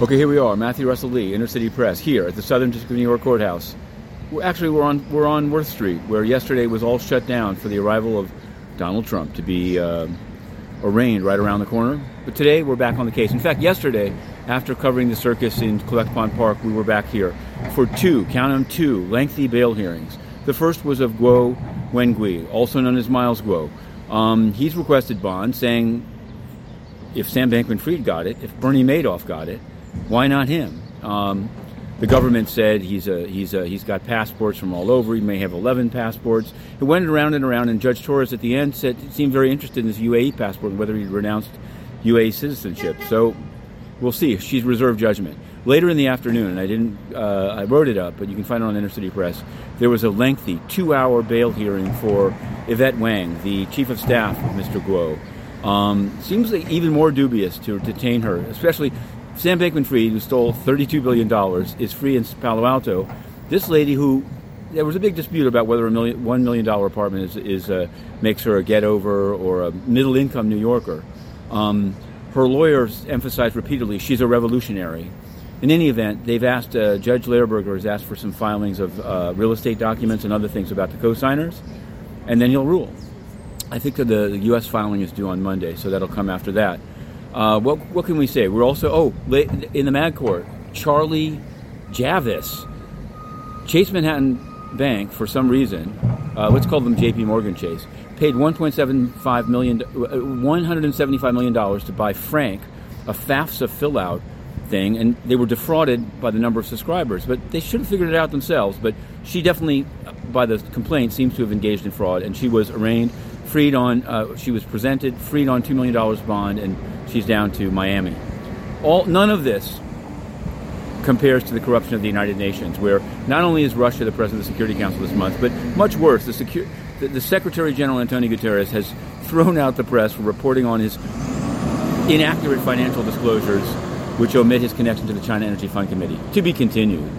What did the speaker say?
Okay, here we are, Matthew Russell Lee, Inner City Press, here at the Southern District of New York Courthouse. We're, actually, we're on we're on Worth Street, where yesterday was all shut down for the arrival of Donald Trump to be uh, arraigned right around the corner. But today we're back on the case. In fact, yesterday, after covering the circus in Collect Pond Park, we were back here for two, count them two, lengthy bail hearings. The first was of Guo Wengui, also known as Miles Guo. Um, he's requested bond, saying if Sam Bankman-Fried got it, if Bernie Madoff got it, why not him? Um, the government said he's a, he's a, he's got passports from all over. He may have 11 passports. It went around and around, and Judge Torres at the end said seemed very interested in his UAE passport and whether he'd renounced UAE citizenship. So we'll see. She's reserved judgment. Later in the afternoon, and I didn't, uh, I wrote it up, but you can find it on Inner City Press. There was a lengthy two-hour bail hearing for Yvette Wang, the chief of staff of Mr. Guo. Um, seems like even more dubious to detain her, especially Sam Bankman-Fried, who stole $32 billion, is free in Palo Alto. This lady who there was a big dispute about whether a million, one million dollar apartment is, is uh, makes her a get over or a middle income New Yorker. Um, her lawyers emphasized repeatedly she's a revolutionary. In any event, they've asked uh, Judge Lehrburger has asked for some filings of uh, real estate documents and other things about the co-signers, and then he'll rule. I think that the, the U.S. filing is due on Monday, so that'll come after that. Uh, what, what can we say? We're also, oh, in the Mag Court, Charlie Javice, Chase Manhattan Bank, for some reason, uh, let's call them JP Morgan Chase, paid 1.75 million, uh, $175 million to buy Frank, a FAFSA fill out thing, and they were defrauded by the number of subscribers. But they should have figured it out themselves. But she definitely, by the complaint, seems to have engaged in fraud, and she was arraigned, freed on, uh, she was presented, freed on $2 million bond, and she's down to Miami. All none of this compares to the corruption of the United Nations, where not only is Russia the president of the Security Council this month, but much worse, the, Secu- the, the Secretary General Antonio Guterres has thrown out the press for reporting on his inaccurate financial disclosures, which omit his connection to the China Energy Fund Committee. To be continued.